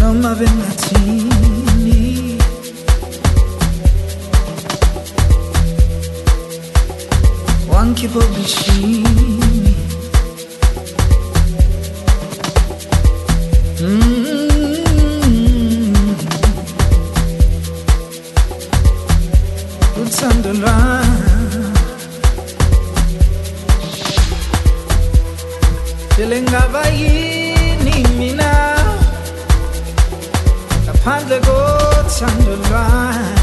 Noma bengathini. Wangikhipha obushini. Mm. Uthando lwami Phela ngaba lwami Phela ngaba yini